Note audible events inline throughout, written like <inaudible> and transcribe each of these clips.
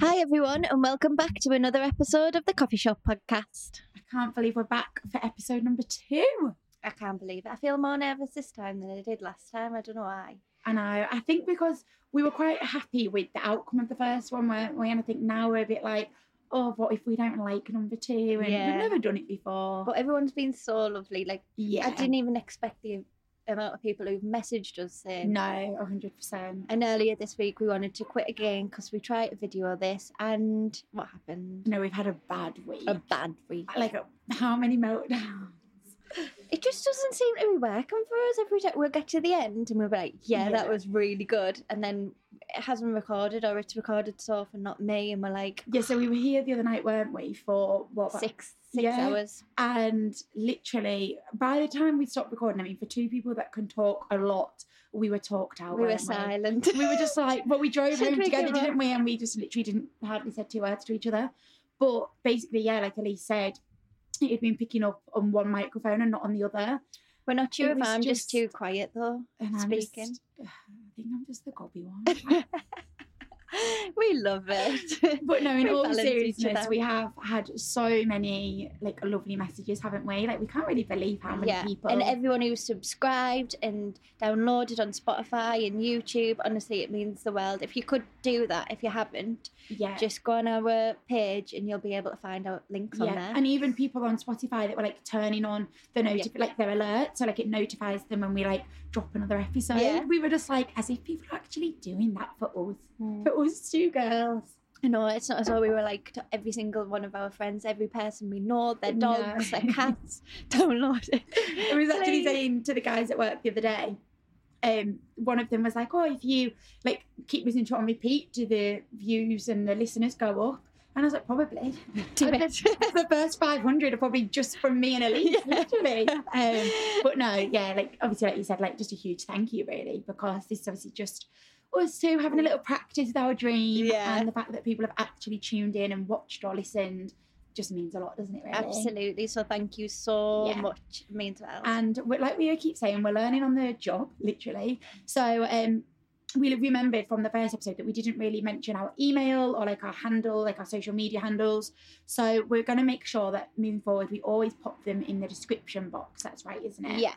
Hi, everyone, and welcome back to another episode of the Coffee Shop Podcast. I can't believe we're back for episode number two. I can't believe it. I feel more nervous this time than I did last time. I don't know why. I know. I think because we were quite happy with the outcome of the first one, weren't we? And I think now we're a bit like, oh, what if we don't like number two? And Yeah. we've never done it before. But everyone's been so lovely. Like, yeah. I didn't even expect the amount of people who've messaged us saying. No, 100%. And earlier this week, we wanted to quit again because we tried to video of this, and what happened? No, we've had a bad week. A bad week. like, how many meltdowns? It just doesn't seem to be working for us every time. We'll get to the end and we'll be like, yeah, that was really good. And then it hasn't recorded or it's recorded so often, not me. And we're like, Yeah, so we were here the other night, weren't we, for what? six, six Yeah. hours. And literally, by the time we stopped recording, I mean, for two people that can talk a lot, we were talked out. we were silent. we were just like, but we drove <laughs> home together, didn't we? And we just literally didn't hardly said two words to each other. But basically, yeah, like Elise said, it had been picking up on one microphone and not on the other. we're not sure if I'm just just- too quiet though. And I'm Speaking. just, <sighs> I think I'm just the gobby one. <laughs> <laughs> we love it. But no, in all seriousness, we have had so many like lovely messages, haven't we? Like we can't really believe how many yeah, people. and everyone who's subscribed and downloaded on Spotify and YouTube, honestly, it means the world. If you could do that, if you haven't, yeah, just go on our page and you'll be able to find out links on yeah, there. and even people on Spotify that were like turning on the notif- like their alert, so like it notifies them when we like drop another episode. Yeah. We were just like, as if people are actually doing that for us, Mm. for us two girls. No, it's not as though we were like to every single one of our friends, every person we know, their No. dogs, their cats, <laughs> download it. <laughs> I was actually saying to the guys at work the other day. Um, one of them was like, "Oh, if you like keep listening to it on repeat, do the views and the listeners go up?" And I was like, "Probably." <laughs> The first 500 are probably just from me and Elise, <laughs> Yeah. literally. Um, but no, yeah, like obviously, like you said, like just a huge thank you, really, because this is obviously just us two having a little practice with our dream, Yeah. and the fact that people have actually tuned in and watched or listened just means a lot, doesn't it? Really? Absolutely. So thank you so Yeah. much. It means well. And like we keep saying, we're learning on the job, literally. So um, we remembered from the first episode that we didn't really mention our email or like our handle, like our social media handles. So we're going to make sure that moving forward, we always pop them in the description box. That's right, isn't it? yeah.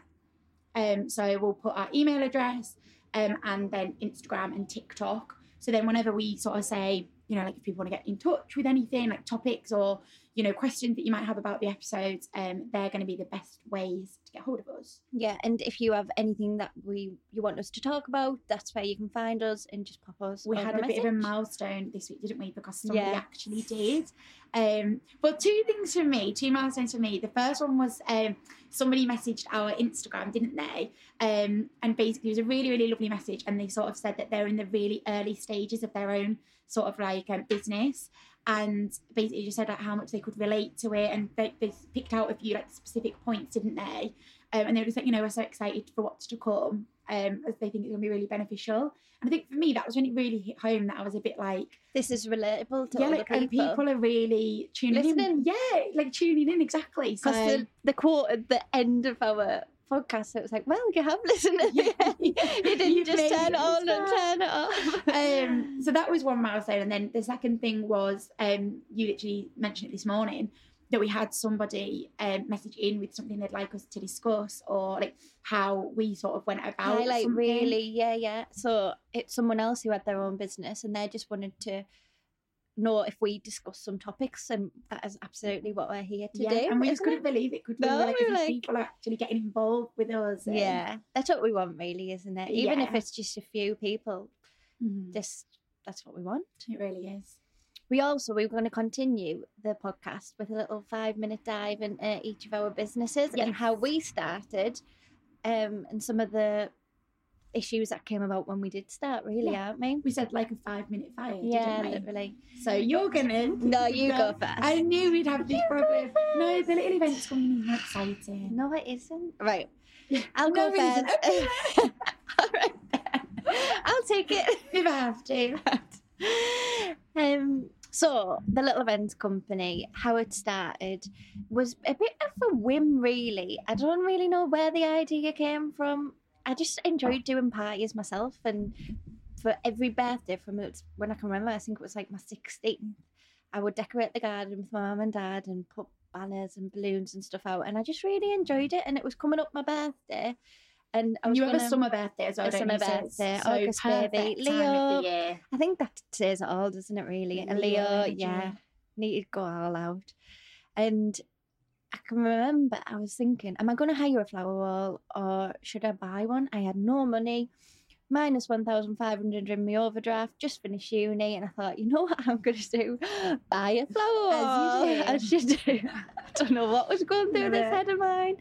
Um, so we'll put our email address um, and then Instagram and TikTok. So then whenever we sort of say, you know, like if people want to get in touch with anything, like topics or, you know, questions that you might have about the episodes, um, they're going to be the best ways to get hold of us. Yeah. And if you have anything that we you want us to talk about, that's where you can find us and just pop us. We had a bit of a milestone this week, didn't we? Because somebody Yeah. actually did. Um, but two things for me, two milestones for me. The first one was um, somebody messaged our Instagram, didn't they? Um, and basically, it was a really, really lovely message. And they sort of said that they're in the really early stages of their own sort of like um, business. And basically, just said like how much they could relate to it. And they, they picked out a few like specific points, didn't they? Um, and they were just like, you know, we're so excited for what's to come. Um, as they think it's going to be really beneficial. And I think for me, that was when it really hit home that I was a bit like, This is relatable to yeah, like, people. and people are really tuning Listening. in. Yeah, like tuning in exactly. So the, the quote at the end of our podcast, So it was like, well, you have <laughs> listened <laughs> Yeah. <laughs> You didn't You've just turn it on as and turn it off. um, so that was one milestone, and then the second thing was um, you literally mentioned it this morning that we had somebody um, message in with something they'd like us to discuss, or like how we sort of went about highlight something. really yeah yeah so it's someone else who had their own business and they just wanted to know if we discuss some topics and that is absolutely what we're here to yeah, do and we just couldn't it? believe it. Could we? No, like, we if were these like- people are actually getting involved with us. and- yeah that's what we want really isn't it even if it's just a few people Mhm. just that's what we want it really is. we also we're going to continue the podcast with a little five minute dive into each of our businesses and how we started um and some of the issues that came about when we did start really Yeah. aren't we We said like a five minute fire, yeah didn't we? literally So you're gonna. No, <laughs> you go first. I knew we'd have this problem. No, the little event's coming in exciting. No, it isn't. Right. I'll go No, isn't. first. <laughs> All right then. I'll take it. <laughs> If I have to. um, so the little events company, how it started, was a bit of a whim, really. I don't really know where the idea came from. I just enjoyed doing parties myself, and for every birthday from when I can remember, I think it was like my 16th, I would decorate the garden with my mum and dad and put banners and balloons and stuff out. And I just really enjoyed it. And it was coming up my birthday. And I was you have a summer birthday as well, a summer you? So it's birthday, so August baby. Leo. of the year. I think that says it all, doesn't it, really? Leo Leo, yeah, need to go all out. And I can remember I was thinking, am I going to hire a flower wall or should I buy one? I had no money, minus 1,500 in my overdraft, just finished uni. And I thought, you know what I'm going to do? <laughs> Buy a flower wall. As you <laughs> do. I should do. I don't know what was going through this head of mine.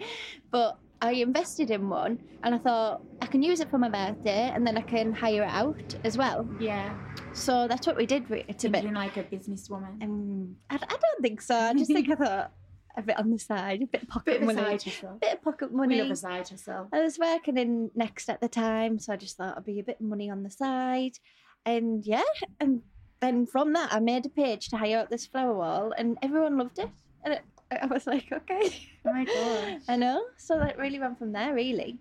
But I invested in one and I thought I can use it for my birthday and then I can hire it out as well. Yeah, So that's what we did. It's a bit. like a businesswoman. Um, I, I don't think so. I just think I thought a bit on the side, a bit of pocket Bit money, bit of pocket money. We love a side hustle. I was working in Next at the time, so I just thought I'd be a bit of money on the side, and yeah, and then from that I made a page to hire out this flower wall, and everyone loved it, and it, I was like, okay, Oh my gosh, <laughs> I know. So that really ran from there, really.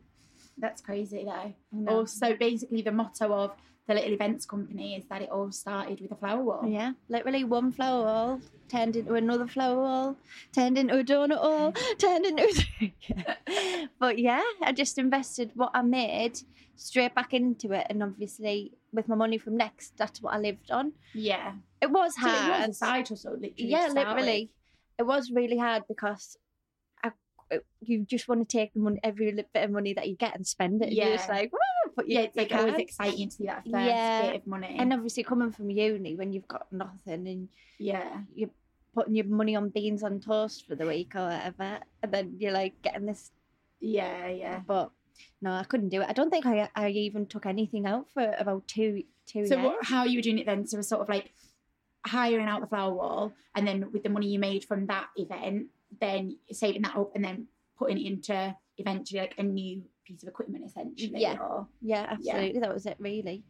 that's crazy though. Also, basically, the motto of the little events company is that it all started with a flower wall. Yeah, literally one flower wall turned into another flower wall, turned into a donut wall, <laughs> turned into. Yeah. <laughs> But yeah, I just invested what I made straight back into it, and obviously with my money from Next, that's what I lived on. Yeah. It was So it hard. was a side hustle, literally. yeah, literally, it was really hard because. I, you just want to take the money, every bit of money that you get and spend it. You're just Yeah. like, Woo! But you, Yeah, it's like always exciting to see that first Yeah. bit of money. And obviously, coming from uni when you've got nothing and yeah, you're putting your money on beans on toast for the week or whatever, and then you're like getting this. yeah, yeah. But no, I couldn't do it. I don't think I I even took anything out for about two two So what, how you were doing it then? So it was sort of like hiring out the flower wall, and then with the money you made from that event, then saving that up, and then putting it into eventually like a new piece of equipment, essentially. Yeah. Or, Yeah, absolutely. That was it, really.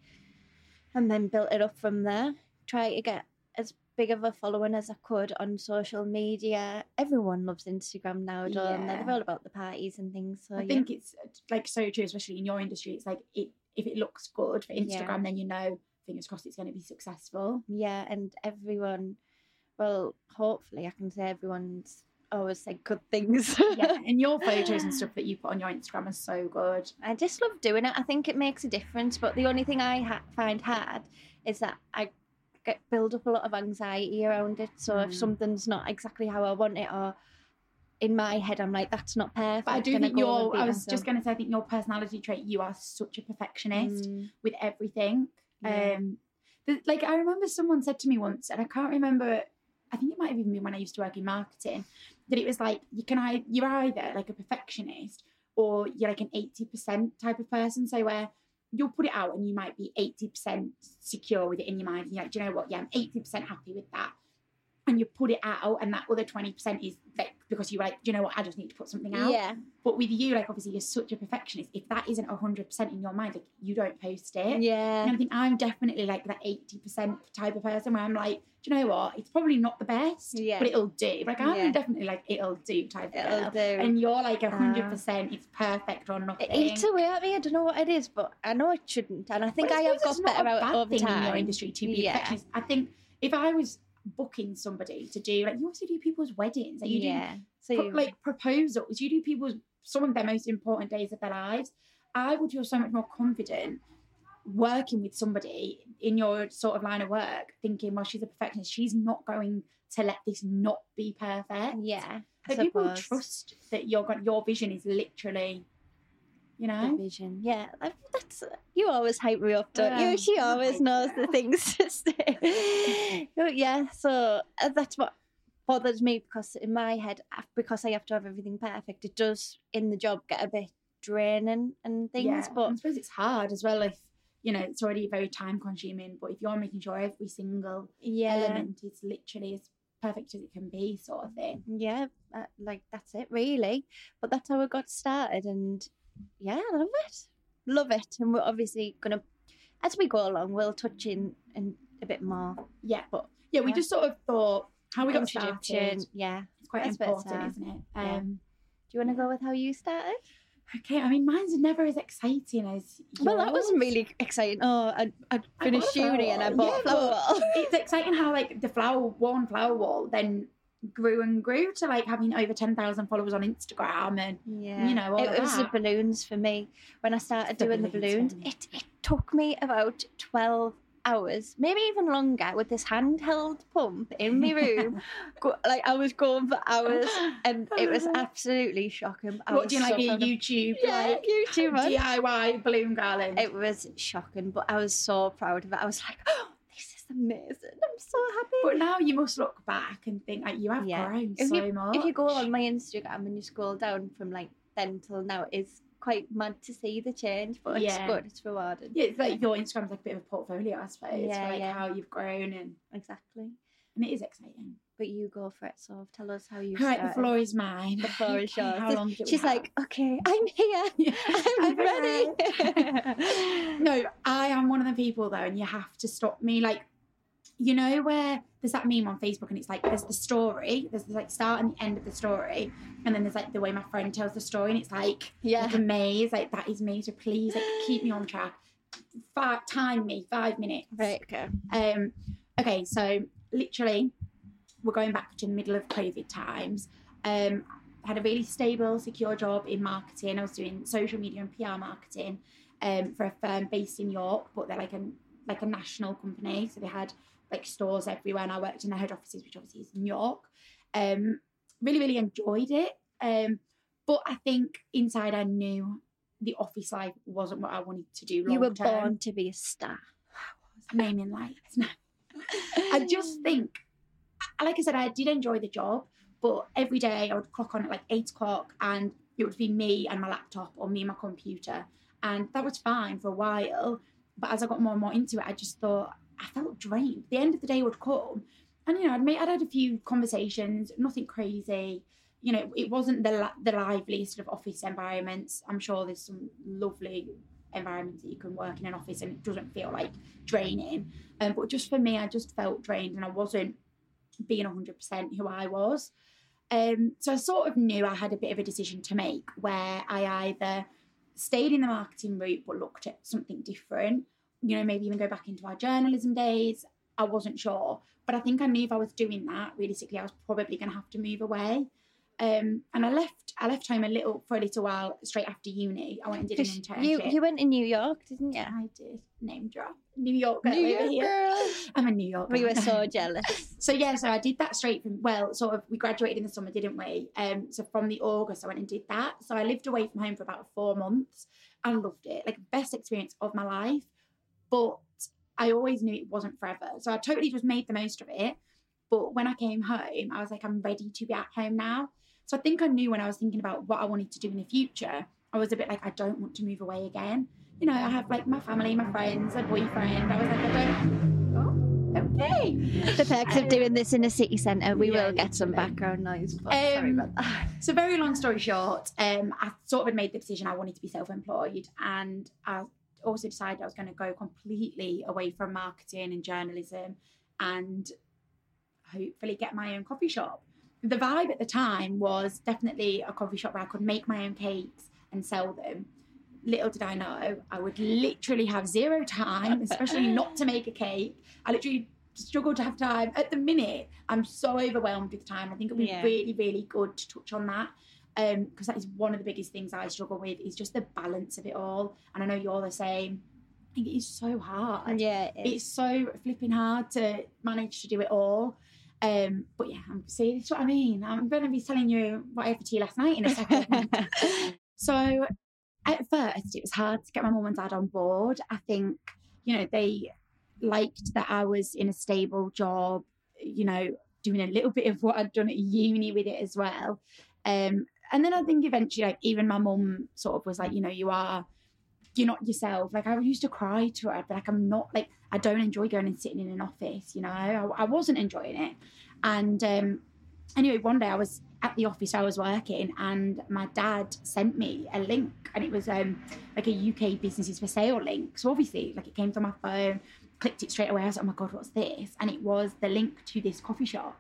And then built it up from there. Try to get as big of a following as I could on social media. Everyone loves Instagram now, don't they? Yeah. They're all about the parties and things. So I yeah. think it's like so true, especially in your industry. It's like it, if it looks good for Instagram, Yeah. then you know, fingers crossed, it's going to be successful. Yeah, and everyone, well, hopefully I can say everyone's always said good things. yeah, <laughs> and your photos and stuff that you put on your Instagram are so good. I just love doing it. I think it makes a difference. But the only thing I ha- find hard is that I get build up a lot of anxiety around it. So if Mm. something's not exactly how I want it, or in my head I'm like, that's not perfect. But I do think your, I was myself. just going to say, I think your personality trait, you are such a perfectionist Mm, with everything. yeah. Um, the, like I remember someone said to me once, and I can't remember. I think it might have even been when I used to work in marketing. That it was like you can I you're either like a perfectionist or you're like an eighty percent type of person. So where you'll put it out and you might be eighty percent secure with it in your mind. You're like, do you know what? Yeah, I'm eighty percent happy with that. And you put it out, and that other twenty percent is like because you're like, you know what? I just need to put something out. yeah, But with you, like obviously you're such a perfectionist. If that isn't hundred percent in your mind, like you don't post it. yeah, And I think I'm definitely like that 80% type of person where I'm like, do you know what? It's probably not the best, Yeah. but it'll do. Like I'm Yeah. definitely like it'll do type of it'll girl. do. And you're like a hundred uh-huh. percent. It's perfect or nothing. it's eats away at me. I don't know what it is, but I know it shouldn't, and I think But I have got better a out over time. in your industry to be Yeah. perfectionist. I think if I was booking somebody to do like you also do people's weddings, like you yeah, do you, pro- like proposals, you do people's some of their most important days of their lives. I would feel so much more confident working with somebody in your sort of line of work, thinking, well, she's a perfectionist. She's not going to let this not be perfect. yeah, Like people trust that your your vision is literally, you the know. vision. Yeah, that- that's you always hype me up, don't Yeah, you? She always hype knows the things to say. <laughs> But yeah, so uh, that's what bothers me because in my head, because I have to have everything perfect, it does in the job get a bit draining and things. Yeah, But I suppose it's hard as well if you know it's already very time consuming. But if you're making sure every single yeah, element is literally as perfect as it can be, sort of thing. yeah, uh, like that's it really. But that's how it got started, and yeah, I love it, love it. And we're obviously gonna, as we go along, we'll touch in in a bit more Yeah, But, yeah, we yeah. just sort of thought how we got started. Yeah. It's quite That's important, isn't it? Yeah. Um, Do you want to go with how you started? Okay, I mean, mine's never as exciting as Well, that wasn't really exciting. Oh, I, I I finished a uni and I bought wall. a flower wall. It's exciting how like the flower one flower wall then grew and grew to like having over ten thousand followers on Instagram and Yeah, you know, all it was that. the balloons for me. When I started The doing the balloons, it, it took me about twelve hours, maybe even longer, with this handheld pump in my <laughs> room. Go, like I was going for hours, and <gasps> it was absolutely shocking. I what do you like a YouTube Yeah, like YouTuber. DIY balloon garland? It was shocking, but I was so proud of it. I was like, <gasps> oh, amazing. I'm so happy. but now you must look back and think like you have Yeah. grown If so you- much. if you go on my Instagram and you scroll down from like then till now, it's quite mad to see the change, but it's Yeah. good. It's rewarding. yeah, it's like your Instagram's like a bit of a portfolio, I suppose, Yeah, like yeah. how you've grown and Exactly. and it is exciting. But you go for it, so tell us how you All right, the floor is mine. The floor is <laughs> yours. How long She's like, okay, I'm here. <laughs> Yeah, <laughs> I'm I've ready. no, I am one of the people though, and you have to stop me. Like, you know, where there's that meme on Facebook, and it's like there's the story, there's the like start and the end of the story, and then there's like the way my friend tells the story, and it's like yeah. like a maze. Like that is me. So please, like, keep me on track. Five, time me five minutes. Right. Okay. Um, okay, so literally, we're going back to the middle of COVID times. Um, I had a really stable, secure job in marketing. I was doing social media and PR marketing um, for a firm based in York, but they're like a like a national company, so they had like stores everywhere, and I worked in their head offices, which obviously is in York. Um, really, really enjoyed it. Um, but I think inside I knew the office life wasn't what I wanted to do. You were long-term. born to be a star. I'm <laughs> naming lights. I just <laughs> think, like I said, I did enjoy the job, but every day I would clock on at like eight o'clock and it would be me and my laptop or me and my computer. And that was fine for a while. But as I got more and more into it, I just thought I felt drained. The end of the day would come. And, you know, I'd, made, I'd had a few conversations, nothing crazy. You know, it wasn't the, the liveliest of office environments. I'm sure there's some lovely environments that you can work in an office and it doesn't feel like draining. Um, but just for me, I just felt drained and I wasn't being 100% who I was. Um, so I sort of knew I had a bit of a decision to make where I either stayed in the marketing route but looked at something different, you know, maybe even go back into our journalism days. I wasn't sure. But I think I knew if I was doing that, realistically, I was probably going to have to move away. Um, and I left. I left home a little for a little while straight after uni. I went and did an internship. You you went to New York, didn't you? I did name drop New York girl New over York here. girl. I'm a New York. We were so <laughs> jealous. So yeah, so I did that straight from well, sort of we graduated in the summer, didn't we? Um, so from the August I went and did that. So I lived away from home for about four months. I loved it, like best experience of my life. But I always knew it wasn't forever, so I totally just made the most of it. But when I came home, I was like, I'm ready to be at home now. So I think I knew when I was thinking about what I wanted to do in the future, I was a bit like, I don't want to move away again. You know, I have like my family, my friends, a boyfriend. I was like, I don't. Oh, okay. The perks of doing this in a city centre. We Yeah, will get some background noise. But sorry Um, about that. <laughs> So, very long story short, um, I sort of had made the decision I wanted to be self employed, and I also decided I was going to go completely away from marketing and journalism and hopefully get my own coffee shop. The vibe at the time was definitely a coffee shop where I could make my own cakes and sell them. Little did I know, I would literally have zero time, especially <laughs> not to make a cake. I literally struggle to have time. At the minute, I'm so overwhelmed with time. I think it would be Yeah. really, really good to touch on that. Because that is one of the biggest things I struggle with is just the balance of it all. And I know you're the same. I think it is so hard. yeah, it It's so flipping hard to manage to do it all. Um, but yeah, I'm see that's what I mean. I'm gonna be telling you what I had for tea last night in a second. <laughs> So at first, it was hard to get my mum and dad on board. I think, you know, they liked that I was in a stable job, you know, doing a little bit of what I'd done at uni with it as well. Um, and then I think eventually, like, even my mum sort of was like, you know, you are, you're not yourself. Like, I used to cry to her, be like, I'm not, like, I don't enjoy going and sitting in an office, you know, I, I wasn't enjoying it. And um, anyway, one day I was at the office I was working, and my dad sent me a link, and it was um, like a UK businesses for sale link. So obviously, like it came from my phone, clicked it straight away. I was like, oh my god, what's this? And it was the link to this coffee shop.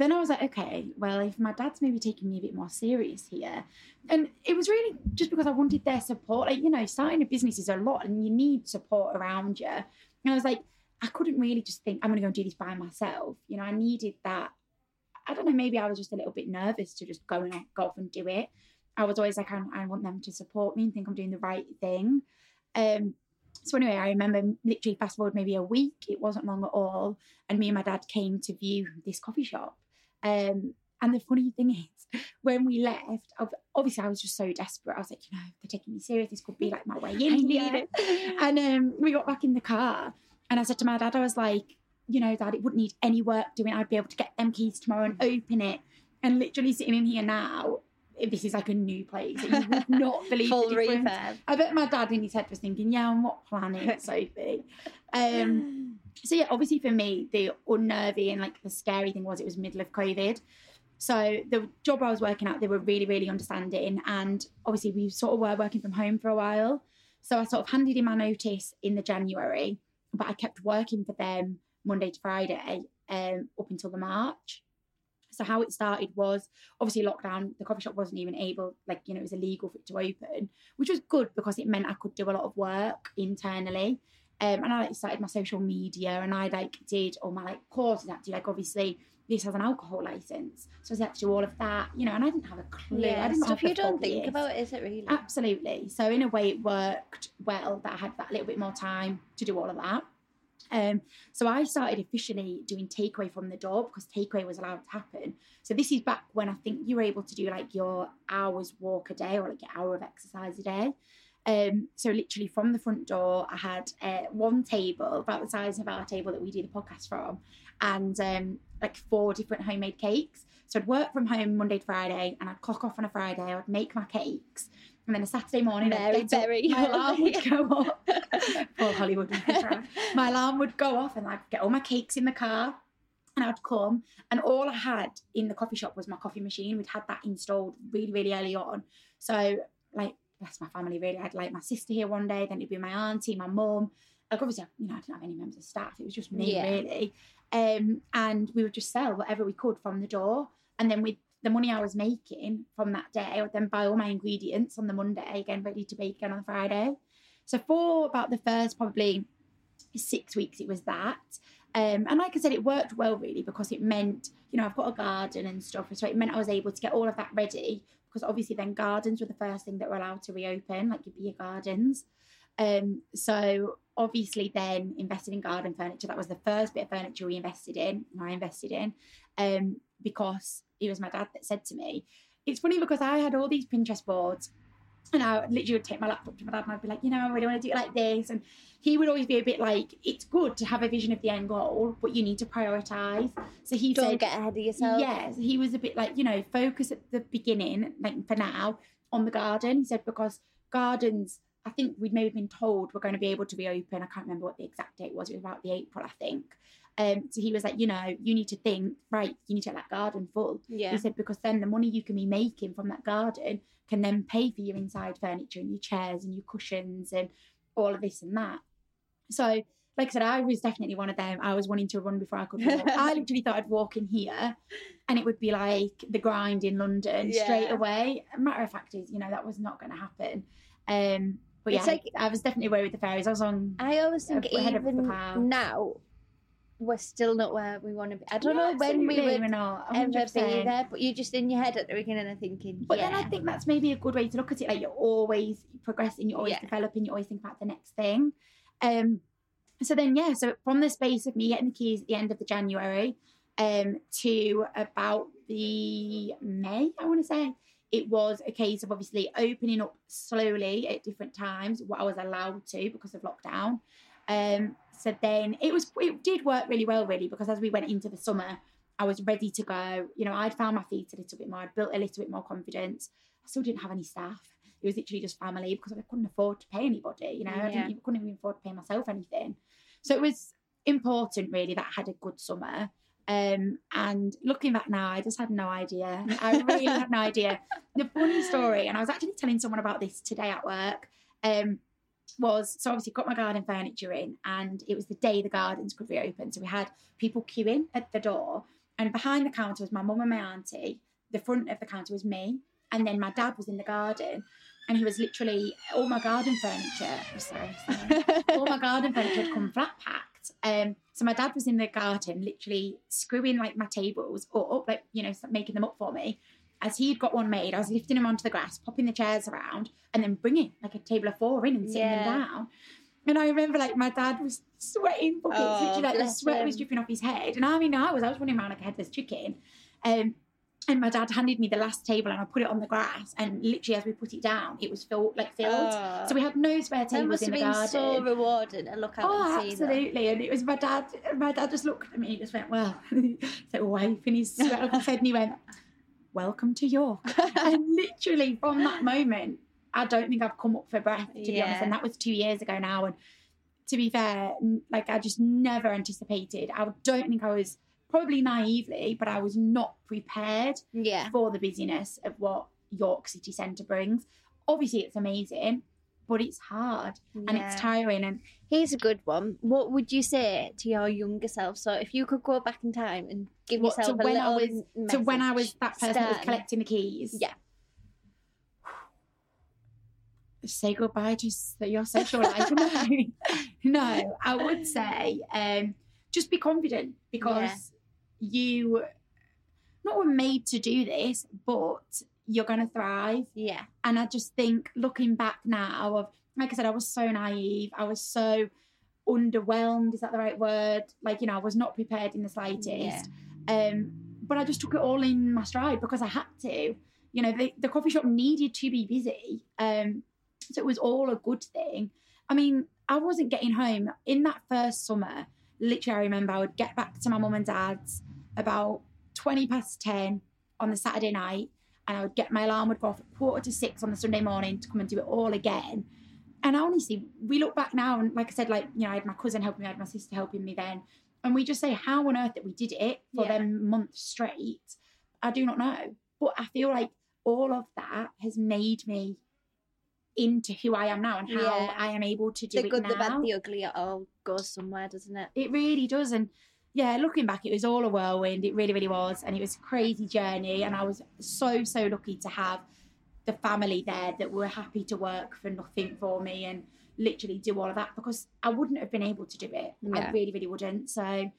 Then I was like, okay, well, if my dad's maybe taking me a bit more serious here. And it was really just because I wanted their support. Like, you know, starting a business is a lot and you need support around you. And I was like, I couldn't really just think, I'm going to go and do this by myself. You know, I needed that. I don't know, maybe I was just a little bit nervous to just go and go off and do it. I was always like, I, I want them to support me and think I'm doing the right thing. Um, so anyway, I remember literally fast forward maybe a week, it wasn't long at all, and me and my dad came to view this coffee shop. Um, and the funny thing <laughs> is, when we left, obviously I was just so desperate. I was like, you know, they're taking me serious. This could be like my way in. I need it. <laughs> And um, we got back in the car, and I said to my dad, I was like, you know, dad, it wouldn't need any work doing. I'd be able to get them keys tomorrow and open it. And literally sitting in here now, this is like a new place. You would not <laughs> believe Full. Refurb. I bet my dad in his head was thinking, yeah, on what planet, Sophie? Um, so yeah, obviously for me, the unnerving and like the scary thing was it was middle of COVID. So the job I was working at, they were really, really understanding. And obviously we sort of were working from home for a while. So I sort of handed in my notice in the January, but I kept working for them Monday to Friday um, up until the March. So how it started was obviously lockdown. The coffee shop wasn't even able, like you know, it was illegal for it to open, which was good because it meant I could do a lot of work internally. Um, and I like started my social media, and I like did all my like courses. Actually, like obviously this has an alcohol license, so I had to do all of that, you know. And I didn't have a clue. Yeah, I didn't stuff you don't think about, is it really? Absolutely. So in a way, it worked well that I had that little bit more time to do all of that. Um, so I started officially doing takeaway from the door because takeaway was allowed to happen. So this is back when I think you were able to do like your hours walk a day or like your hour of exercise a day. Um, so literally from the front door, I had uh, one table about the size of our table that we do the podcast from, and um, like four different homemade cakes. So I'd work from home Monday to Friday, and I'd clock off on a Friday. I'd make my cakes, and then a Saturday morning, Berry. my alarm would <laughs> go off. <laughs> Paul Hollywood. my alarm would go off, and I'd get all my cakes in the car, and I'd come, and all I had in the coffee shop was my coffee machine. We'd had that installed really, really early on. So, like, bless my family, really. I had like my sister here one day, then it'd be my auntie, my mum. Like, obviously, you know, I didn't have any members of staff. It was just me, yeah. really. Um, and we would just sell whatever we could from the door. And then we'd the money I was making from that day, I would then buy all my ingredients on the Monday, again ready to bake again on the Friday. So for about the first probably six weeks, it was that. Um, and like I said, it worked well really because it meant, you know, I've got a garden and stuff. So it meant I was able to get all of that ready because obviously then gardens were the first thing that were allowed to reopen, like your beer gardens. Um, so obviously then invested in garden furniture. That was the first bit of furniture we invested in, I invested in, um, because it was my dad that said to me. It's funny because I had all these Pinterest boards and I literally would take my laptop to my dad and I'd be like, you know, I really want to do it like this. And he would always be a bit like, it's good to have a vision of the end goal, but you need to prioritize. So he don't said, get ahead of yourself. Yes, he was a bit like, you know, focus at the beginning, like for now, on the garden. He said because gardens, I think we'd maybe been told we're going to be able to be open. I can't remember what the exact date was. It was about the April, I think. Um, so he was like, you know, you need to think, right, you need to get that garden full. Yeah. He said, because then the money you can be making from that garden can then pay for your inside furniture and your chairs and your cushions and all of this and that. So, like I said, I was definitely one of them. I was wanting to run before I could walk. <laughs> I literally thought I'd walk in here and it would be like the grind in London yeah. straight away. Matter of fact is, you know, that was not going to happen. Um, but it's yeah, like, I was definitely away with the fairies. I was on. I always think even now, we're still not where we want to be. I don't know when we would ever be there, but you're just in your head at the beginning and thinking. But yeah. then I think that's maybe a good way to look at it. Like you're always progressing, you're always yeah. developing, you're always thinking about the next thing. Um, so then yeah, so from the space of me getting the keys at the end of the January, um, to about the May, I want to say. It was a case of obviously opening up slowly at different times, what I was allowed to because of lockdown. Um, so then it was it did work really well, really, because as we went into the summer, I was ready to go. You know, I'd found my feet a little bit more. I'd built a little bit more confidence. I still didn't have any staff. It was literally just family because I couldn't afford to pay anybody. You know, yeah. I didn't, couldn't even afford to pay myself anything. So it was important, really, that I had a good summer. Um, and looking back now, I just had no idea. I really had no <laughs> idea. The funny story, and I was actually telling someone about this today at work. Um, was so obviously got my garden furniture in, and it was the day the gardens could reopen. So we had people queuing at the door, And behind the counter was my mum and my auntie. The front of the counter was me. And then my dad was in the garden. And he was literally all my garden furniture. Sorry, sorry. <laughs> all my garden furniture had come flat packed. Um, so my dad was in the garden, literally screwing like my tables up, like you know, making them up for me. As he'd got one made, I was lifting him onto the grass, popping the chairs around, and then bringing like a table of four in and sitting Yeah. them down. And I remember like my dad was sweating buckets, Oh, literally like the sweat was dripping off his head. And I mean, I was I was running around like a headless chicken. Um, and my dad handed me the last table, and I put it on the grass. And literally, as we put it down, it was filled like filled. Oh. So we had no spare that tables must in have the been garden. so rewarding to look out Oh, and absolutely. And it was my dad. My dad just looked at me and just went, Well, <laughs> so wiping his sweat off his <laughs> head, and he went, Welcome to York. <laughs> and literally from that moment, I don't think I've come up for breath, to be honest. And that was two years ago now. And to be fair, like I just never anticipated. I don't think I was probably naively, but I was not prepared yeah. for the busyness of what York City Centre brings. Obviously, it's amazing, but it's hard and it's tiring. And Here's a good one. What would you say to your younger self? So if you could go back in time and give What, yourself a when I little was- to when I was that person that was collecting the keys. Yeah. <sighs> Say goodbye to your social life. no, <laughs> no, I would say um, just be confident because you not were made to do this, but you're going to thrive. Yeah. And I just think looking back now, of like I said, I was so naive. I was so underwhelmed. Is that the right word? Like you know, I was not prepared in the slightest. Yeah. Um, but I just took it all in my stride because I had to. You know, the, the coffee shop needed to be busy. Um, so it was all a good thing. I mean, I wasn't getting home in that first summer. Literally, I remember I would get back to my mum and dad's about 20 past 10 on the Saturday night, and I would get my alarm would go off at quarter to six on the Sunday morning to come and do it all again. And honestly, we look back now, and like I said, like, you know, I had my cousin helping me, I had my sister helping me then. And we just say how on earth that we did it for Yeah. them months straight. I do not know. But I feel like all of that has made me into who I am now and how Yeah. I am able to do The it good, now. the bad, the ugly, it all goes somewhere, doesn't it? It really does. And yeah, looking back, it was all a whirlwind. It really, really was. And it was a crazy journey. And I was so, so lucky to have the family there that were happy to work for nothing for me and literally do all of that because I wouldn't have been able to do it. Yeah. I really, really wouldn't. So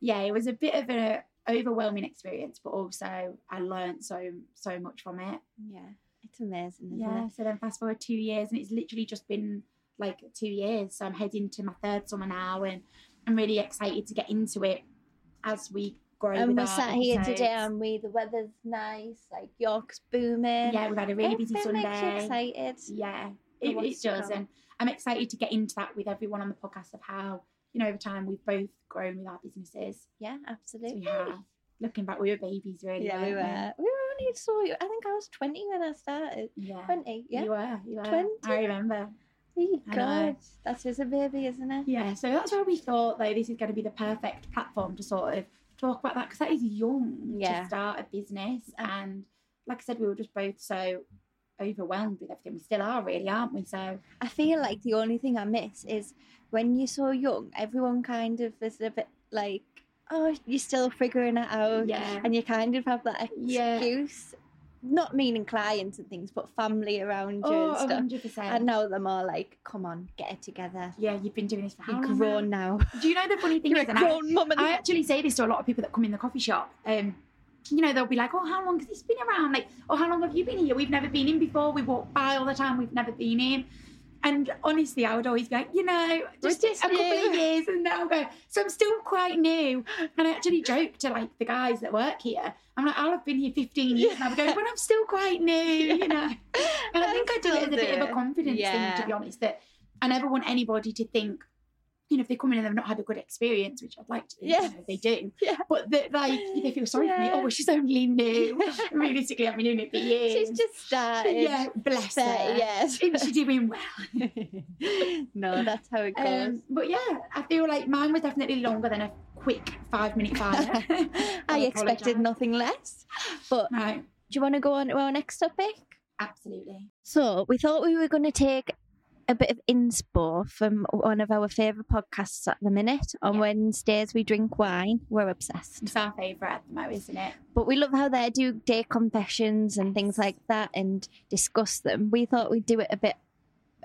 yeah, it was a bit of an overwhelming experience, but also I learned so, so much from it. Yeah. It's amazing, Yeah. it? So then fast forward two years, and it's literally just been like two years. So I'm heading to my third summer now, and I'm really excited to get into it as we grow. And we're sat here episodes. today, and we the weather's nice, like York's booming. Yeah, we've had a really busy Everything makes you Sunday. excited. Yeah, it, it does, and I'm excited to get into that with everyone on the podcast of how you know over time we've both grown with our businesses. Yeah, So absolutely. we have. Looking back, we were babies, really. Yeah, we were. We were only so. I think I was twenty when I started. Yeah. Twenty. Yeah. You were. You were. 20. I remember. Oh. God, that is a baby, isn't it? Yeah, so that's why we thought though this is going to be the perfect platform to sort of talk about that because that is young Yeah. to start a business, and like I said, we were just both so overwhelmed with everything. We still are, really, aren't we? So I feel like the only thing I miss is when you're so young, everyone kind of is a bit like, oh, you're still figuring it out. yeah, And you kind of have that Yeah. Not meaning clients and things, but family around you oh, and stuff. hundred percent. And now they're more like, come on, get it together. Yeah, you've been doing this for how You're long? grown now? now. Do you know the funny <laughs> thing You're is, a and I, mum. and I actually say this to a lot of people that come in the coffee shop. Um, you know, they'll be like, "Oh, how long has this been around?" Like, "Oh, how long have you been here? We've never been in before. We walk by all the time. We've never been in." And honestly, I would always be like, you know, just, just a couple new." of years, and then I'll go. So I'm still quite new. And I actually joke to like the guys that work here. I'm like, I'll have been here 15 years, and I'll go, but I'm still quite new, <laughs> you know. And I think I do it as a bit of a confidence Yeah. thing, to be honest. That I never want anybody to think, you know, if they come in and they've not had a good experience, which I'd like to Yeah. you know, they do. <laughs> Yeah. But that like they feel sorry for me. Oh, she's only new. <laughs> Realistically, I've been doing it for years. She's just started. yeah, bless But, her. yes. Isn't she doing well? <laughs> no, that's how it goes. Um, but yeah, I feel like mine was definitely longer than a quick five minute fire. I expected nothing less. But No, do you want to go on to our next topic? absolutely. So we thought we were going to take a bit of inspo from one of our favourite podcasts at the minute. On Yeah. Wednesdays, we drink wine. We're obsessed. It's our favourite at the moment, isn't it? But we love how they do day confessions and things like that and discuss them. We thought we'd do it a bit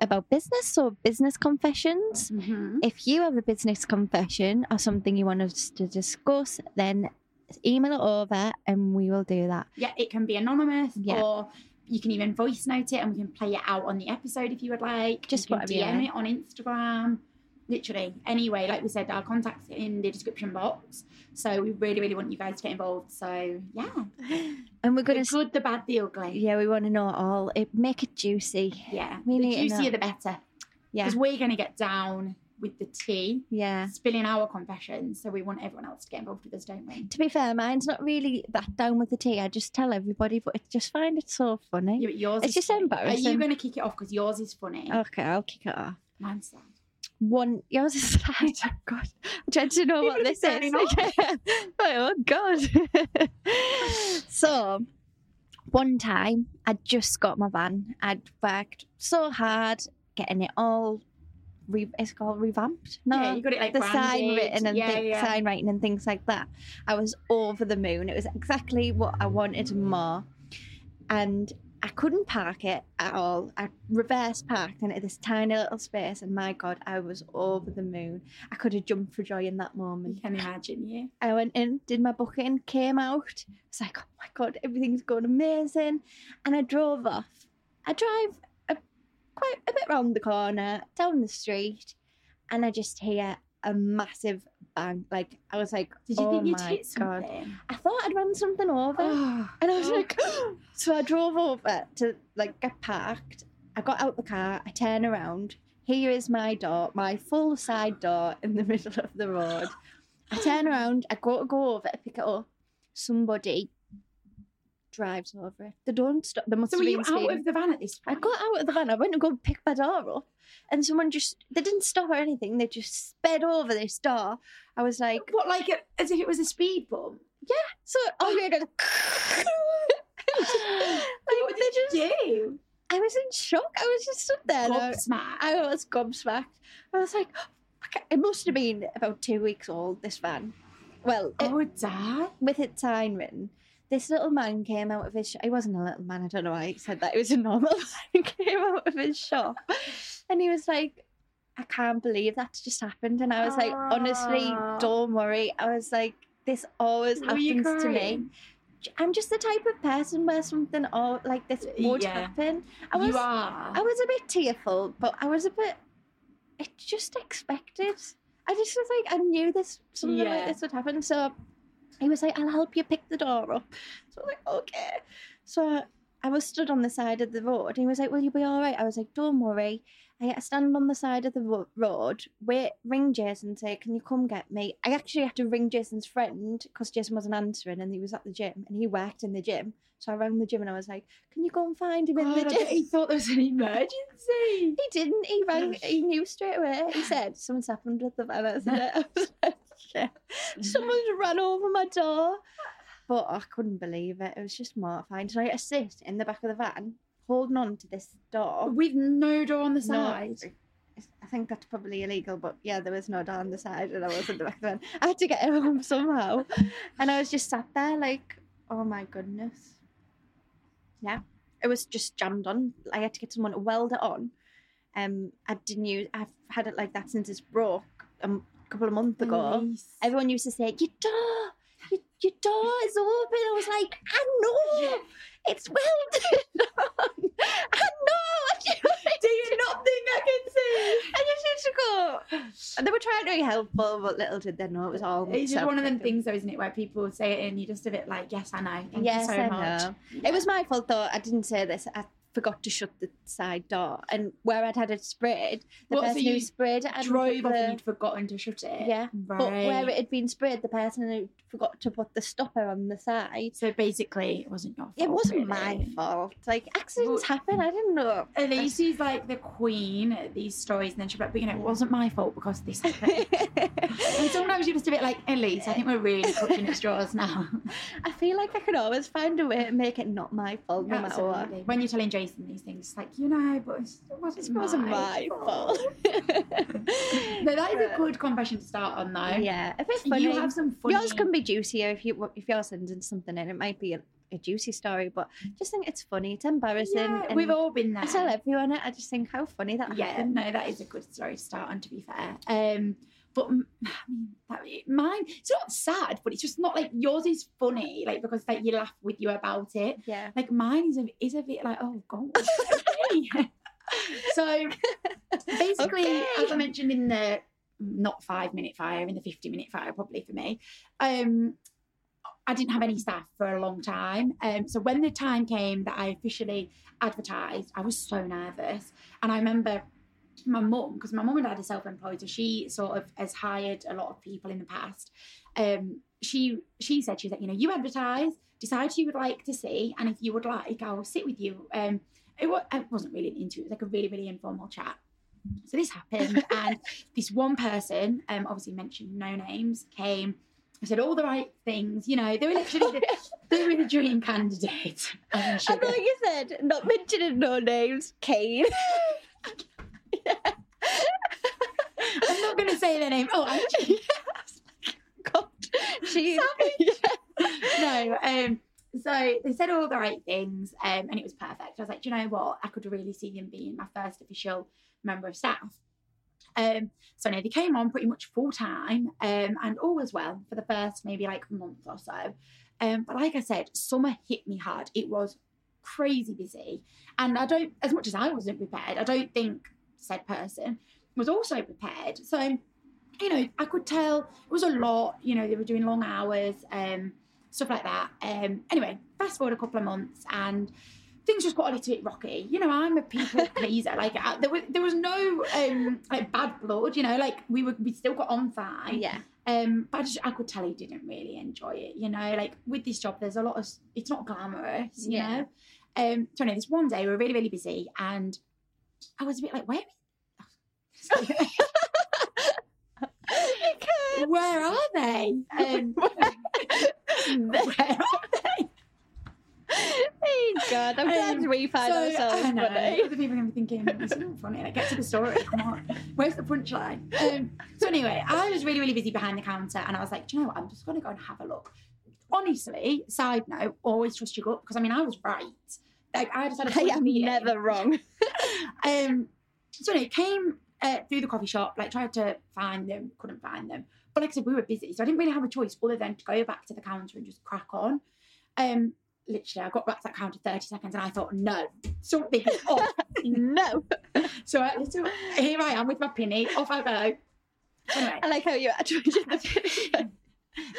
about business or business confessions. Mm-hmm. If you have a business confession or something you want us to discuss, then email it over and we will do that. Yeah, it can be anonymous Yeah. or you can even voice note it and we can play it out on the episode if you would like. Just you whatever DM like. it on Instagram. Literally, anyway, like we said, our contacts in the description box. So we really, really want you guys to get involved. So yeah, <laughs> And we're going to, good, the bad, the ugly. yeah, we want to know it all. It, make it juicy. Yeah, We the juicier the better. Yeah. Because we're going to get down with the tea, Yeah. spilling our confessions. So we want everyone else to get involved with us, don't we? To be fair, mine's not really that down with the tea. I just tell everybody, but I just find it so funny. Yeah, but yours It's just funny. Are you embarrassing. going to kick it off? Because yours is funny. Okay, I'll kick it off. Mine's sad. One, yours is like, <laughs> oh God, I'm trying to know what this is. <laughs> oh God. <laughs> so, one time, I just got my van. I'd worked so hard getting it all. Re- it's called revamped. No, yeah, you got it like the sign written and yeah, thi- yeah. sign writing and things like that. I was over the moon. It was exactly what I wanted more. And I couldn't park it at all. I reverse parked into this tiny little space, and my God, I was over the moon. I could have jumped for joy in that You moment. can imagine, yeah. I went in, did my booking, came out. I was like, oh my God, everything's going amazing. And I drove off. I drive quite a bit round the corner, down the street, and I just hear a massive bang. Like, I was like, Did you oh think you'd hit God. something? I thought I'd run something over. Oh, And I was oh. <gasps> like, <gasps> so I drove over to like get parked. I got out the car. I turn around. Here is my door, my full side door in the <laughs> middle of the road. I turn around. I go to go over to pick it up. Somebody drives over it. They don't stop. They must So were you out speeding. of the van at this point? I got out of the van. I went to go pick my door up, and someone just they didn't stop or anything. They just sped over this door. I was like, What, like a, as if it was a speed bump? Yeah. So oh yeah, <laughs> <laughs> like, what did you do? I was in shock. I was just stood there. and I, Gobsmacked. I was gobsmacked. I was like, <gasps> it must have been about two weeks old, this van. Well, oh, it, Oh, Dad. with its sign written. This little man came out of his shop. He wasn't a little man. I don't know why he said that. It was a normal <laughs> man. He came out of his shop and he was like, I can't believe that just happened. And I was like, honestly, don't worry. I was like, this always Were happens to me. I'm just the type of person where something all like this would Yeah. happen. I was you are. I was a bit tearful, but I was a bit. It just expected. I just was like, I knew this something like this would happen. So he was like, "I'll help you pick the door up." So I was like, "Okay." So I was stood on the side of the road. and He was like, "Will you be all right?" I was like, "Don't worry." I had to stand on the side of the ro- road, wait, ring Jason, say, "Can you come get me?" I actually had to ring Jason's friend because Jason wasn't answering, and he was at the gym, and he worked in the gym. So I rang the gym, and I was like, "Can you go and find him in the gym?" he thought there was an emergency. <laughs> He didn't. He rang. He knew straight away. He said, "Something's happened with the van." <laughs> I was like, "Yeah, <laughs> someone's run over my door." But I couldn't believe it. It was just mortifying. So I had to sit in the back of the van, holding on to this door. With no door on the No, side. I think that's probably illegal, but yeah, there was no door on the side, and I was in the back of the van. I had to get home somehow, and I was just sat there like, "Oh my goodness." Yeah, it was just jammed on. I had to get someone to weld it on. Um, I didn't use. I've had it like that since it's broke um, couple of months ago. Oh, Elise. Everyone used to say, "Your door, your, your door is open." I was like, "I know, it's welded <laughs> on. I know." <laughs> Do you not think I can see? I just used to go. And they were trying to be helpful, but little did they know it was all. It's just one of them things, though, isn't it, where people say it and you're just a bit like, yes, I know. Thank yes, you so I much. know. It was my fault though. I didn't say this. I forgot to shut the side door, and where I'd had it sprayed, the What, so person who you sprayed it hadn't Drove off the- and you'd forgotten to shut it. Yeah, Right. But where it had been sprayed, the person who forgot to put the stopper on the side. So basically, it wasn't your fault. It wasn't really. my fault. Like accidents Well- happen. I didn't know. Elise is like the queen at these stories, and then she'll like, but you know, it wasn't my fault because this happened. <laughs> and sometimes you're just a bit like, Elise, I think we're really clutching at straws now. <laughs> I feel like I could always find a way to make it not my fault, no matter what. When you're telling Facing these things. It's like, you know, but it wasn't, This wasn't my fault. No, <laughs> that is a good confession to start on, though. yeah, if it's funny. You have some funny. Yours can be juicier if you if you're sending something in. It might be a, a juicy story, but just think it's funny. It's embarrassing. Yeah, we've all been there. I tell everyone it. I just think how funny that yeah, happened. no, that is a good story to start on. To be fair, um, but <sighs> I mean, that, mine it's not sad, but it's just not like yours is funny, like because like you laugh with you about it. Yeah. Like mine is a is a bit like oh god. <laughs> <laughs> so basically, Okay. as I mentioned in the not five minute fire, in the fifty minute fire, probably for me. Um, I didn't have any staff for a long time. Um, so when the time came that I officially advertised, I was so nervous. And I remember my mum, because my mum and dad are self-employed, so she sort of has hired a lot of people in the past. Um, she she said she was like, you know, you advertise, decide who you would like to see, and if you would like, I will sit with you. Um, it, wa- it wasn't really an interview; it was like a really really informal chat. So this happened, <laughs> and this one person, um, obviously mentioned no names, came. I said all the right things, you know. They were literally the, <laughs> they were the dream candidate. I <laughs> thought you said not mentioning no names, Kane. I'm not going to say their name. Oh, actually, God, she. no. Um, so they said all the right things, um, and it was perfect. I was like, Do you know what? I could really see them being my first official member of staff. Um, so no, they came on pretty much full time, um, and all was well for the first maybe like month or so. Um, but like I said, summer hit me hard. It was crazy busy, and I don't, as much as I wasn't prepared, I don't think said person was also prepared. So, you know, I could tell it was a lot. You know, they were doing long hours, um, stuff like that. Um, anyway, fast forward a couple of months and things just got a little bit rocky. You know, I'm a people <laughs> pleaser. like I, there was there was no um, like bad blood. You know, like we were we still got on fine. Yeah. Um, but I, just, I could tell he didn't really enjoy it. You know, like with this job, there's a lot of it's not glamorous. You Yeah. know. Um, so anyway, this one day we were really really busy and I was a bit like, where? <laughs> Where are they? Um, <laughs> where are they? <laughs> oh God, I'm glad Um, we find so, ourselves I know, funny. Other people are going to be thinking, this isn't funny. Like, get to the story. Come on. Where's the punchline? Um, so, anyway, I was really, really busy behind the counter and I was like, do you know what? I'm just going to go and have a look. Honestly, side note, always trust your gut because I mean, I was right. Like, I just had a I funny am feeling. never wrong. <laughs> Um, so anyway, came uh, through the coffee shop, like tried to find them, couldn't find them. But like I said, we were busy, so I didn't really have a choice other than to go back to the counter and just crack on. Um, literally, I got back to that counter 30 seconds and I thought, no, something is off. <laughs> no. so I, so here I am with my penny, off I go. Anyway, I like how you actually did the picture.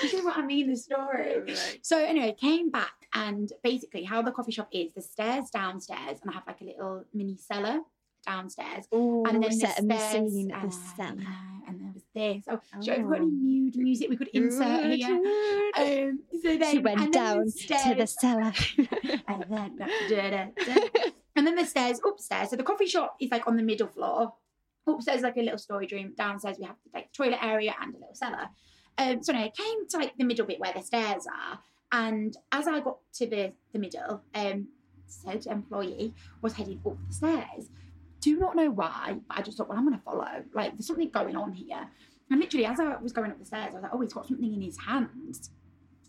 this is what I mean, the story. So anyway, came back and basically how the coffee shop is, the stairs downstairs, and I have like a little mini cellar downstairs. Ooh, and then setting the, stairs, scene at the cellar. yeah, and there was this. Oh, should everybody Oh. mood music we could insert here? Um, so then, She went down the to the cellar. <laughs> and then, and then the stairs upstairs. So the coffee shop is like on the middle floor. Upstairs like a little storage room. Downstairs we have like the toilet area and a little cellar. Um, so anyway, I came to like the middle bit where the stairs are, and as I got to the the middle, um, said employee was heading up the stairs. Do not know why, but I just thought, well, I'm going to follow. Like, there's something going on here. And literally, as I was going up the stairs, I was like, oh, he's got something in his hands.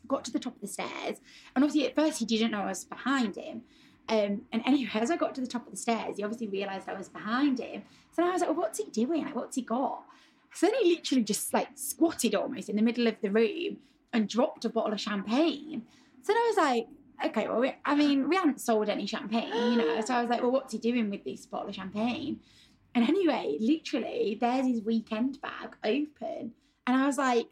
Got to the top of the stairs, and obviously, at first, he didn't know I was behind him. Um, and anyway, as I got to the top of the stairs, he obviously realised I was behind him. So I was like, well, what's he doing? Like, what's he got? So then he literally just like squatted almost in the middle of the room and dropped a bottle of champagne. So then I was like, okay, well, we, I mean, we hadn't sold any champagne, you know. So I was like, well, what's he doing with this bottle of champagne? And anyway, literally, there's his weekend bag open. And I was like,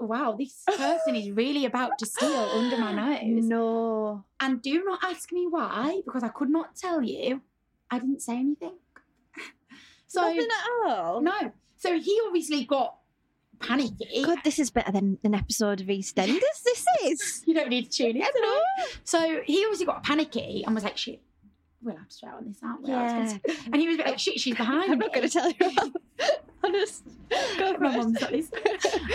wow, this person is really about to steal under my <gasps> nose. No. And do not ask me why, because I could not tell you. I didn't say anything. <laughs> so, Nothing at all. no. So he obviously got panicky. God, this is better than an episode of EastEnders. <laughs> this is. You don't need to tune in. I know. So he obviously got panicky and was like, shit, we'll have to swear on this, aren't we? Yeah. And he was a bit like, shit, she's behind I'm me. not going to tell you. <laughs> Honest. Go My mum's not listening.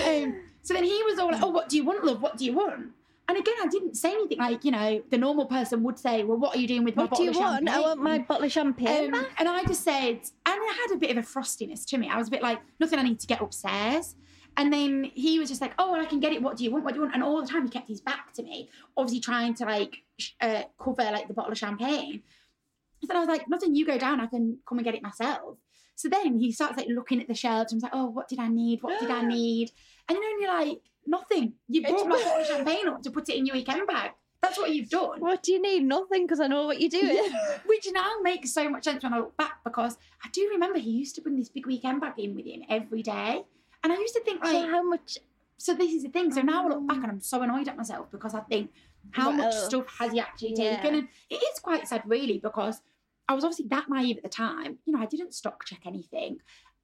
um, so then he was all like, oh, what do you want, love? What do you want? And again, I didn't say anything like, you know, the normal person would say, Well, what are you doing with my What do you want? champagne? I want my bottle of champagne. Um, and I just said, and it had a bit of a frostiness to me. I was a bit like, nothing I need to get upstairs. And then he was just like, oh, well, I can get it. What do you want? What do you want? And all the time he kept his back to me, obviously trying to like sh- uh, cover like the bottle of champagne. So then I was like, nothing, you go down. I can come and get it myself. So then he starts like looking at the shelves and was like, oh, what did I need? What did I <gasps> need? And know, you're like, nothing. You brought my bottle of champagne up to put it in your weekend bag. That's what you've done. What do you need? Nothing, because I know what you're doing. Yeah, <laughs> Which now makes so much sense when I look back because I do remember he used to bring this big weekend bag in with him every day. And I used to think, like, so how much? so this is the thing. So now I look back oh. and I'm so annoyed at myself because I think, how much stuff has he actually Yeah. taken? And it is quite sad, really, because I was obviously that naive at the time. You know, I didn't stock check anything.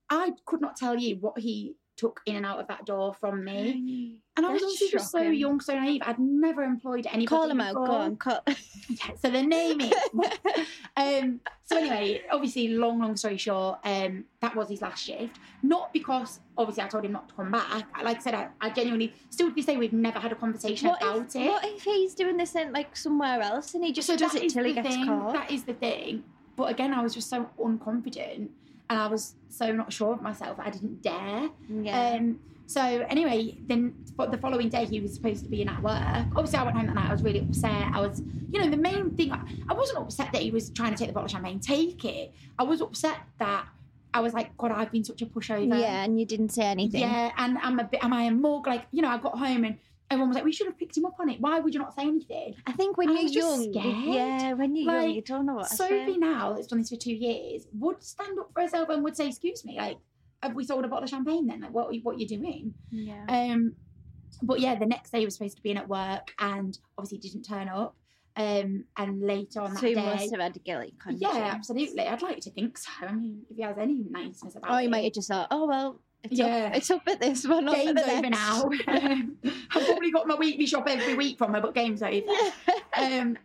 I could not tell you what he took in and out of that door from me. And I was obviously just so young, so naive. I'd never employed anybody. Call him out. Go on. Call. <laughs> Yeah, so the name is. <laughs> um, so anyway, obviously, long, long story short, um, that was his last shift. Not because obviously I told him not to come back. Like I said, I, I genuinely still to this day we've never had a conversation what, about if, it. what if he's doing this in like somewhere else and he just so does it till he gets thing. caught? That is the thing. But again, I was just so unconfident, and I was so not sure of myself. I didn't dare. yeah. Um, so anyway, then the following day he was supposed to be in at work. Obviously, I went home that night. I was really upset. I was, you know, the main thing. I wasn't upset that he was trying to take the bottle of champagne. Take it. I was upset that I was like, God, I've been such a pushover. yeah, and you didn't say anything. Yeah, and I'm a bit. Am I a mug? Like, you know, I got home and everyone was like, we should have picked him up on it. Why would you not say anything? I think when I you're just young, scared. yeah, when you're young, Like, you don't know what Sophie now that's done this for two years would stand up for herself and would say, "Excuse me, like, have we sold a bottle of champagne then? Like, what what you doing?" Yeah. Um, but yeah, the next day he was supposed to be in at work and obviously didn't turn up. Um, and later on that so he day, must have had a guilty conscience. yeah, absolutely. I'd like to think so. I mean, if he has any niceness about it, he might have just thought, oh well, it's Yeah. up, it's up at this one, not game's the over now. Um, <laughs> I've probably got my weekly shop every week from her, but game's over. um,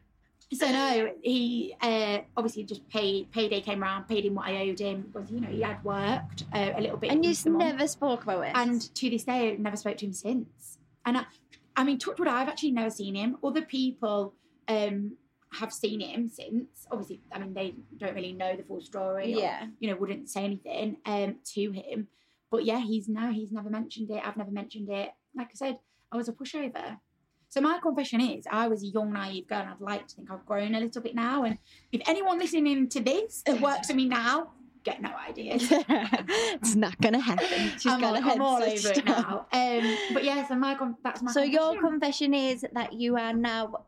so no, he uh, obviously just paid. Payday came around, paid him what I owed him because you know he had worked uh, a little bit. and you never spoke about it. And to this day, I've never spoke to him since. And I, I mean, Touchwood, I've actually never seen him. Other people um, have seen him since. Obviously, I mean, they don't really know the full story. or, yeah, you know, wouldn't say anything um, to him. But yeah, he's now he's never mentioned it. I've never mentioned it. Like I said, I was a pushover. So my confession is, I was a young, naive girl, and I'd like to think I've grown a little bit now. And if anyone listening to this that works for me now, get no ideas. <laughs> it's not gonna happen. She's I'm, got all, I'm all head over it now. Um, but yeah, so my con- that's my. So your confession. confession is that you are now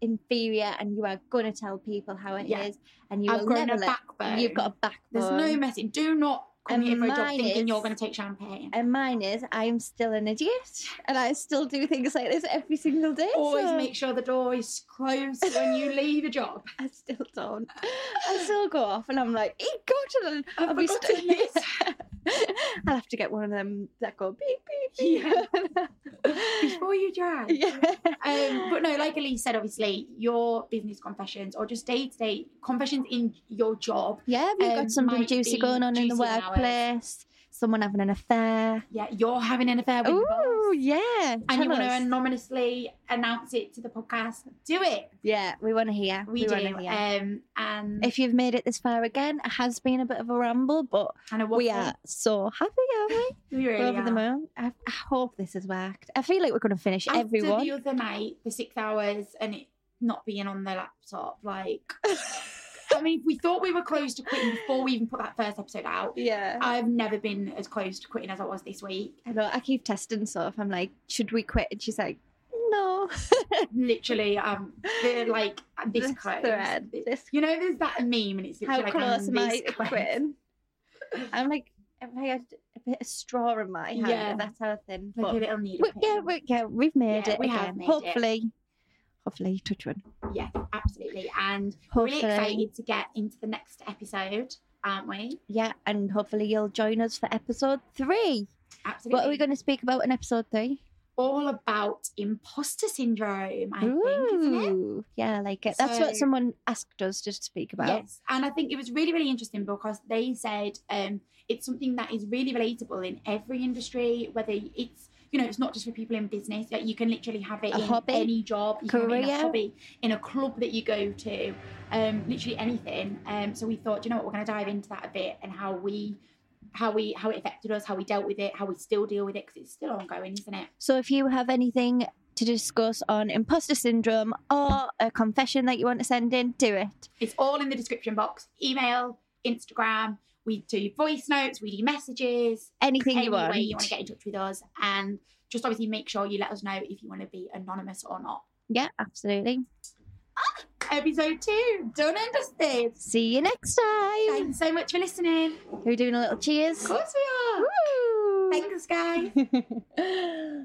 inferior, and you are gonna tell people how it is, Yeah. and you I've will never a let. backbone. You've got a backbone. There's no message. Do not come And here for a job thinking is- you're going to take champagne. And mine is, I'm still an idiot, and I still do things like this every single day. Always so make sure the door is closed when you <laughs> leave a job. I still don't. I still go off, and I'm like, "Hey, go to the." I've I'll be st- this. <laughs> I'll have to get one of them that go beep beep beep. <laughs> Before you drive. yeah. Um, but no, like Elise said, obviously, your business confessions or just day to day confessions in your job. Yeah, you Um, got something juicy going on in the ours. Workplace? Someone having an affair? Yeah, you're having an affair with your boss. Ooh, yeah. And you want to anonymously announce it to the podcast, do it. Yeah, we want to hear. We, do. wanna hear. Um, and if you've made it this far again, it has been a bit of a ramble, but kind of we are so happy, aren't we? <laughs> We really We're over are. the moon. I, I hope this has worked. I feel like we're going to finish After everyone. the other night, the six hours, and it not being on the laptop, like, <laughs> I mean, we thought we were close to quitting before we even put that first episode out. Yeah. I've never been as close to quitting as I was this week. I know. I keep testing stuff. I'm like, should we quit? And she's like, no. <laughs> Literally, um, they're like this, This close. thread, This- You know, there's that meme, and it's How literally like close I'm am I close. quitting? I'm like, if I had a bit of straw in my hand, Yeah. that's how thin. Like But a little needle. yeah, we, yeah, we've made Yeah, it we again. have made it. Hopefully, hopefully, touch wood. yeah, absolutely. And we're really excited to get into the next episode, aren't we? yeah, and hopefully you'll join us for episode three. Absolutely. What are we going to speak about in episode three? All about imposter syndrome, I think, isn't it? Ooh, yeah, I like it. That's what someone asked us to speak about. Yes, and I think it was really, really interesting because they said um, it's something that is really relatable in every industry, whether it's you know, it's not just for people in business. Like you can literally have it A in hobby, any job, you can have it in a hobby, in a club that you go to, um, literally anything. Um, so we thought, you know what, we're going to dive into that a bit and how we, how we, how it affected us, how we dealt with it, how we still deal with it because it's still ongoing, isn't it? So if you have anything to discuss on imposter syndrome or a confession that you want to send in, do it. It's all in the description box. Email, Instagram. We do voice notes. We do messages. Anything any you want. way you want to get in touch with us, and just obviously make sure you let us know if you want to be anonymous or not. Yeah, absolutely. Ah, episode two, done and dusted. See you next time. Thanks so much for listening. We're doing a little cheers. Of course we are. Woo! Thanks, guys. <laughs>